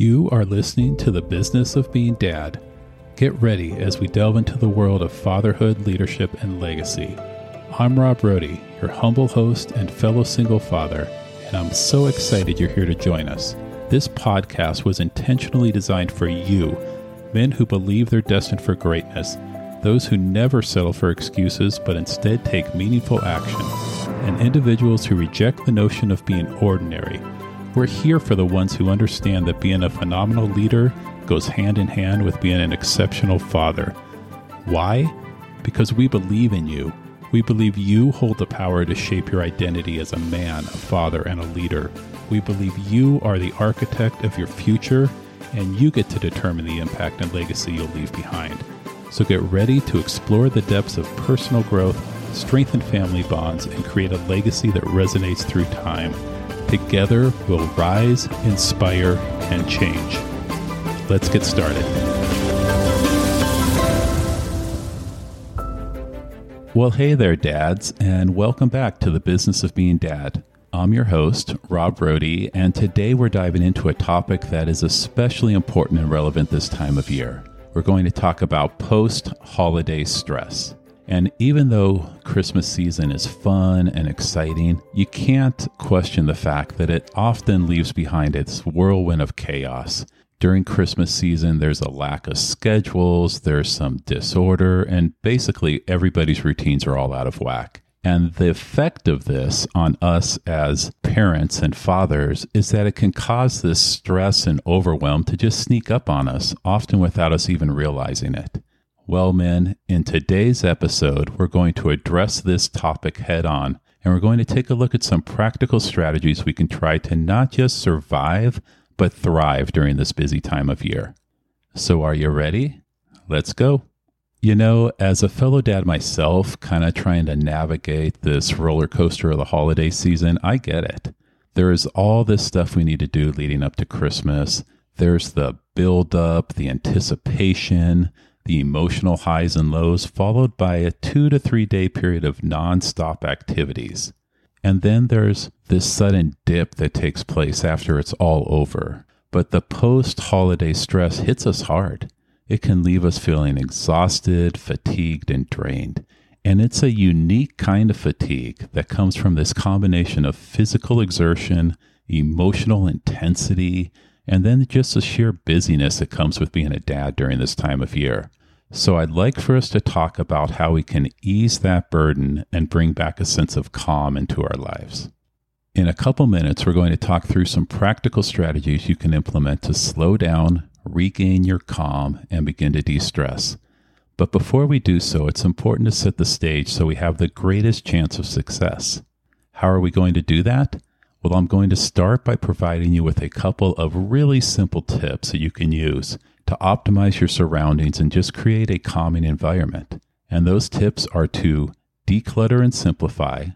You are listening to The Business of Being Dad. Get ready as we delve into the world of fatherhood, leadership, and legacy. I'm Rob Rohde, your humble host and fellow single father, and I'm so excited you're here to join us. This podcast was intentionally designed for you, men who believe they're destined for greatness, those who never settle for excuses but instead take meaningful action, and individuals who reject the notion of being ordinary we're here for the ones who understand that being a phenomenal leader goes hand in hand with being an exceptional father. Why? Because we believe in you. We believe you hold the power to shape your identity as a man, a father, and a leader. We believe you are the architect of your future, and you get to determine the impact and legacy you'll leave behind. So get ready to explore the depths of personal growth, strengthen family bonds, and create a legacy that resonates through time. Together, we'll rise, inspire, and change. Let's get started. Well, hey there, dads, and welcome back to the business of being dad. I'm your host, Rob Rohde, and today we're diving into a topic that is especially important and relevant this time of year. We're going to talk about post holiday stress. And even though Christmas season is fun and exciting, you can't question the fact that it often leaves behind its whirlwind of chaos. During Christmas season, there's a lack of schedules, there's some disorder, and basically everybody's routines are all out of whack. And the effect of this on us as parents and fathers is that it can cause this stress and overwhelm to just sneak up on us, often without us even realizing it. Well, men, in today's episode, we're going to address this topic head on, and we're going to take a look at some practical strategies we can try to not just survive, but thrive during this busy time of year. So, are you ready? Let's go. You know, as a fellow dad myself, kind of trying to navigate this roller coaster of the holiday season, I get it. There is all this stuff we need to do leading up to Christmas. There's the build up, the anticipation, the emotional highs and lows, followed by a two to three day period of nonstop activities. And then there's this sudden dip that takes place after it's all over. But the post holiday stress hits us hard. It can leave us feeling exhausted, fatigued, and drained. And it's a unique kind of fatigue that comes from this combination of physical exertion, emotional intensity, and then just the sheer busyness that comes with being a dad during this time of year. So, I'd like for us to talk about how we can ease that burden and bring back a sense of calm into our lives. In a couple minutes, we're going to talk through some practical strategies you can implement to slow down, regain your calm, and begin to de stress. But before we do so, it's important to set the stage so we have the greatest chance of success. How are we going to do that? Well, I'm going to start by providing you with a couple of really simple tips that you can use to optimize your surroundings and just create a calming environment. And those tips are to declutter and simplify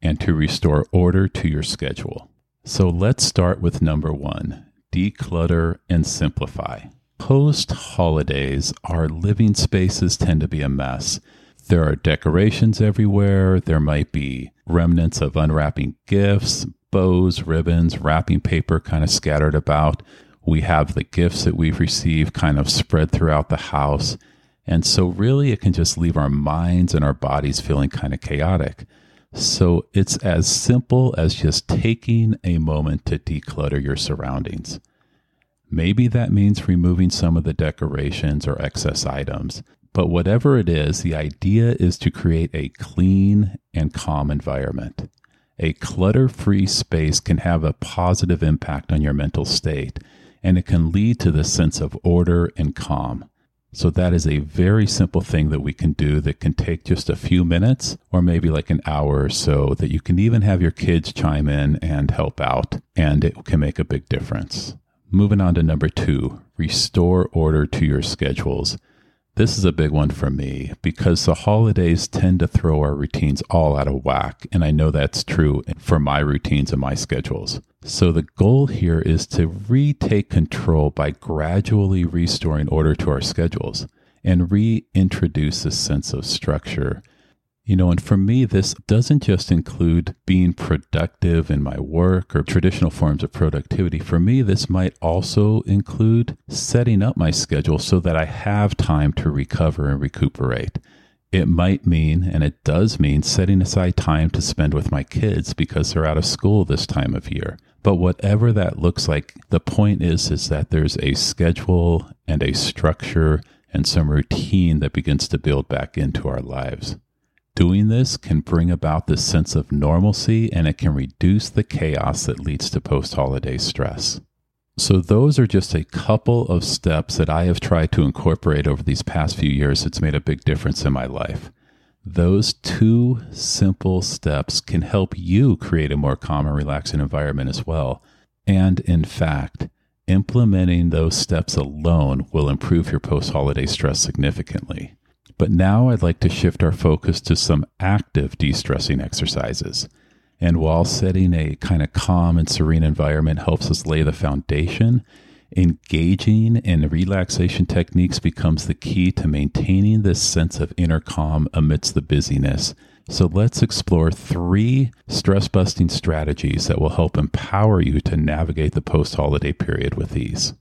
and to restore order to your schedule. So let's start with number one declutter and simplify. Post holidays, our living spaces tend to be a mess. There are decorations everywhere. There might be remnants of unwrapping gifts, bows, ribbons, wrapping paper kind of scattered about we have the gifts that we've received kind of spread throughout the house. And so, really, it can just leave our minds and our bodies feeling kind of chaotic. So, it's as simple as just taking a moment to declutter your surroundings. Maybe that means removing some of the decorations or excess items, but whatever it is, the idea is to create a clean and calm environment. A clutter free space can have a positive impact on your mental state and it can lead to this sense of order and calm. So, that is a very simple thing that we can do that can take just a few minutes or maybe like an hour or so that you can even have your kids chime in and help out, and it can make a big difference. Moving on to number two restore order to your schedules. This is a big one for me because the holidays tend to throw our routines all out of whack. And I know that's true for my routines and my schedules. So the goal here is to retake control by gradually restoring order to our schedules and reintroduce a sense of structure. You know, and for me, this doesn't just include being productive in my work or traditional forms of productivity. For me, this might also include setting up my schedule so that I have time to recover and recuperate. It might mean, and it does mean, setting aside time to spend with my kids because they're out of school this time of year. But whatever that looks like, the point is is that there's a schedule and a structure and some routine that begins to build back into our lives. Doing this can bring about this sense of normalcy and it can reduce the chaos that leads to post holiday stress. So, those are just a couple of steps that I have tried to incorporate over these past few years. It's made a big difference in my life. Those two simple steps can help you create a more calm and relaxing environment as well. And in fact, implementing those steps alone will improve your post holiday stress significantly. But now I'd like to shift our focus to some active de stressing exercises. And while setting a kind of calm and serene environment helps us lay the foundation, engaging in relaxation techniques becomes the key to maintaining this sense of inner calm amidst the busyness. So let's explore three stress busting strategies that will help empower you to navigate the post holiday period with ease.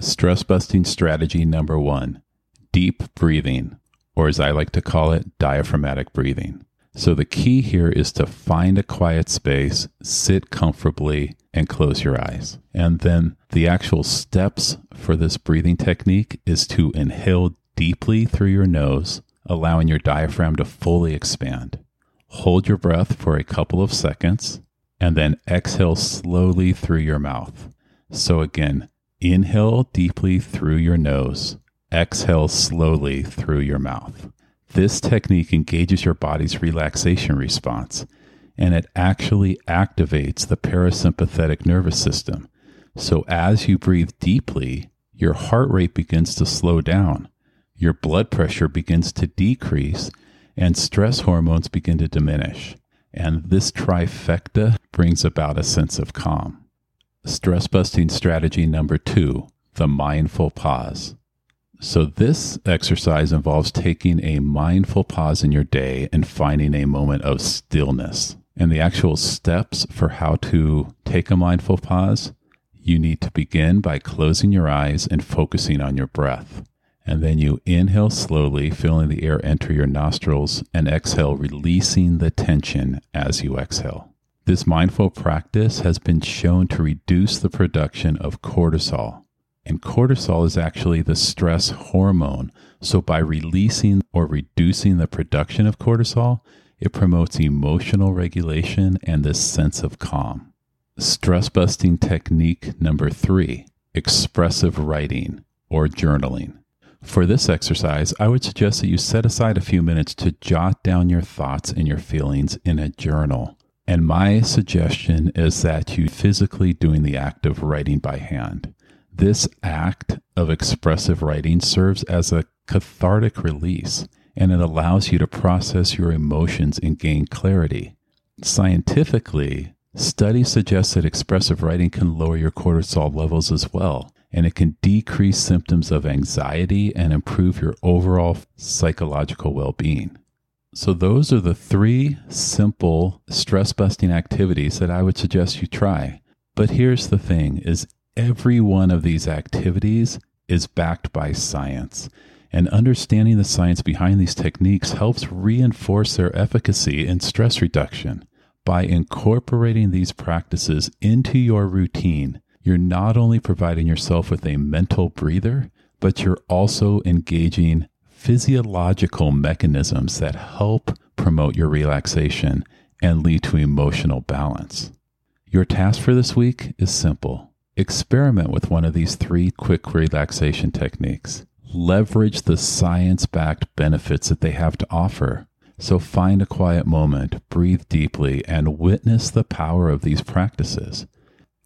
Stress busting strategy number one deep breathing, or as I like to call it, diaphragmatic breathing. So the key here is to find a quiet space, sit comfortably, and close your eyes. And then the actual steps for this breathing technique is to inhale deeply through your nose, allowing your diaphragm to fully expand. Hold your breath for a couple of seconds, and then exhale slowly through your mouth. So again, inhale deeply through your nose, exhale slowly through your mouth. This technique engages your body's relaxation response and it actually activates the parasympathetic nervous system. So as you breathe deeply, your heart rate begins to slow down, your blood pressure begins to decrease, and stress hormones begin to diminish. And this trifecta brings about a sense of calm. Stress busting strategy number two the mindful pause. So, this exercise involves taking a mindful pause in your day and finding a moment of stillness. And the actual steps for how to take a mindful pause you need to begin by closing your eyes and focusing on your breath. And then you inhale slowly, feeling the air enter your nostrils, and exhale, releasing the tension as you exhale. This mindful practice has been shown to reduce the production of cortisol, and cortisol is actually the stress hormone. So, by releasing or reducing the production of cortisol, it promotes emotional regulation and this sense of calm. Stress busting technique number three expressive writing or journaling. For this exercise, I would suggest that you set aside a few minutes to jot down your thoughts and your feelings in a journal. And my suggestion is that you physically doing the act of writing by hand. This act of expressive writing serves as a cathartic release and it allows you to process your emotions and gain clarity. Scientifically, studies suggest that expressive writing can lower your cortisol levels as well, and it can decrease symptoms of anxiety and improve your overall psychological well being. So, those are the three simple stress busting activities that I would suggest you try. But here's the thing is Every one of these activities is backed by science, and understanding the science behind these techniques helps reinforce their efficacy in stress reduction. By incorporating these practices into your routine, you're not only providing yourself with a mental breather, but you're also engaging physiological mechanisms that help promote your relaxation and lead to emotional balance. Your task for this week is simple Experiment with one of these three quick relaxation techniques. Leverage the science backed benefits that they have to offer. So find a quiet moment, breathe deeply, and witness the power of these practices.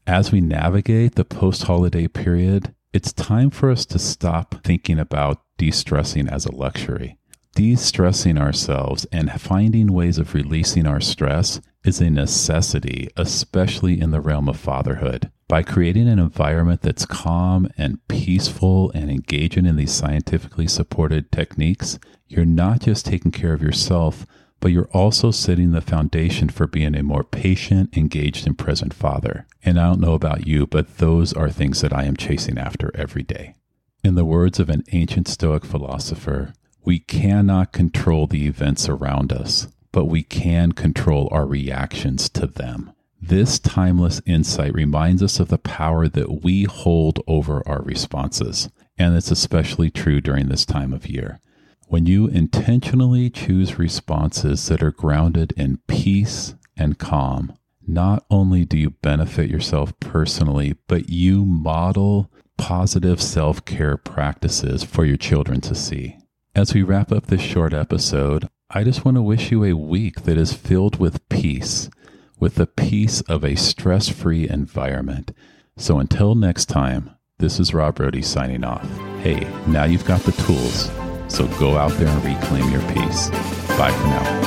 As we navigate the post holiday period, it's time for us to stop thinking about de stressing as a luxury. De stressing ourselves and finding ways of releasing our stress is a necessity, especially in the realm of fatherhood. By creating an environment that's calm and peaceful and engaging in these scientifically supported techniques, you're not just taking care of yourself, but you're also setting the foundation for being a more patient, engaged, and present father. And I don't know about you, but those are things that I am chasing after every day. In the words of an ancient Stoic philosopher, we cannot control the events around us, but we can control our reactions to them. This timeless insight reminds us of the power that we hold over our responses, and it's especially true during this time of year. When you intentionally choose responses that are grounded in peace and calm, not only do you benefit yourself personally, but you model positive self care practices for your children to see. As we wrap up this short episode, I just want to wish you a week that is filled with peace, with the peace of a stress free environment. So until next time, this is Rob Rohde signing off. Hey, now you've got the tools, so go out there and reclaim your peace. Bye for now.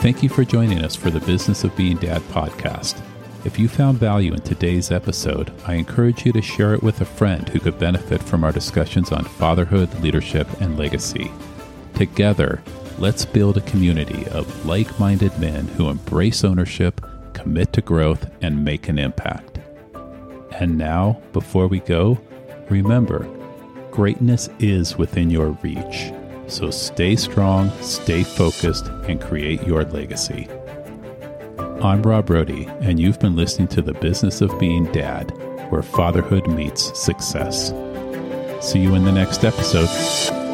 Thank you for joining us for the Business of Being Dad podcast. If you found value in today's episode, I encourage you to share it with a friend who could benefit from our discussions on fatherhood, leadership, and legacy. Together, let's build a community of like minded men who embrace ownership, commit to growth, and make an impact. And now, before we go, remember greatness is within your reach. So stay strong, stay focused, and create your legacy. I'm Rob Rohde, and you've been listening to The Business of Being Dad, where fatherhood meets success. See you in the next episode.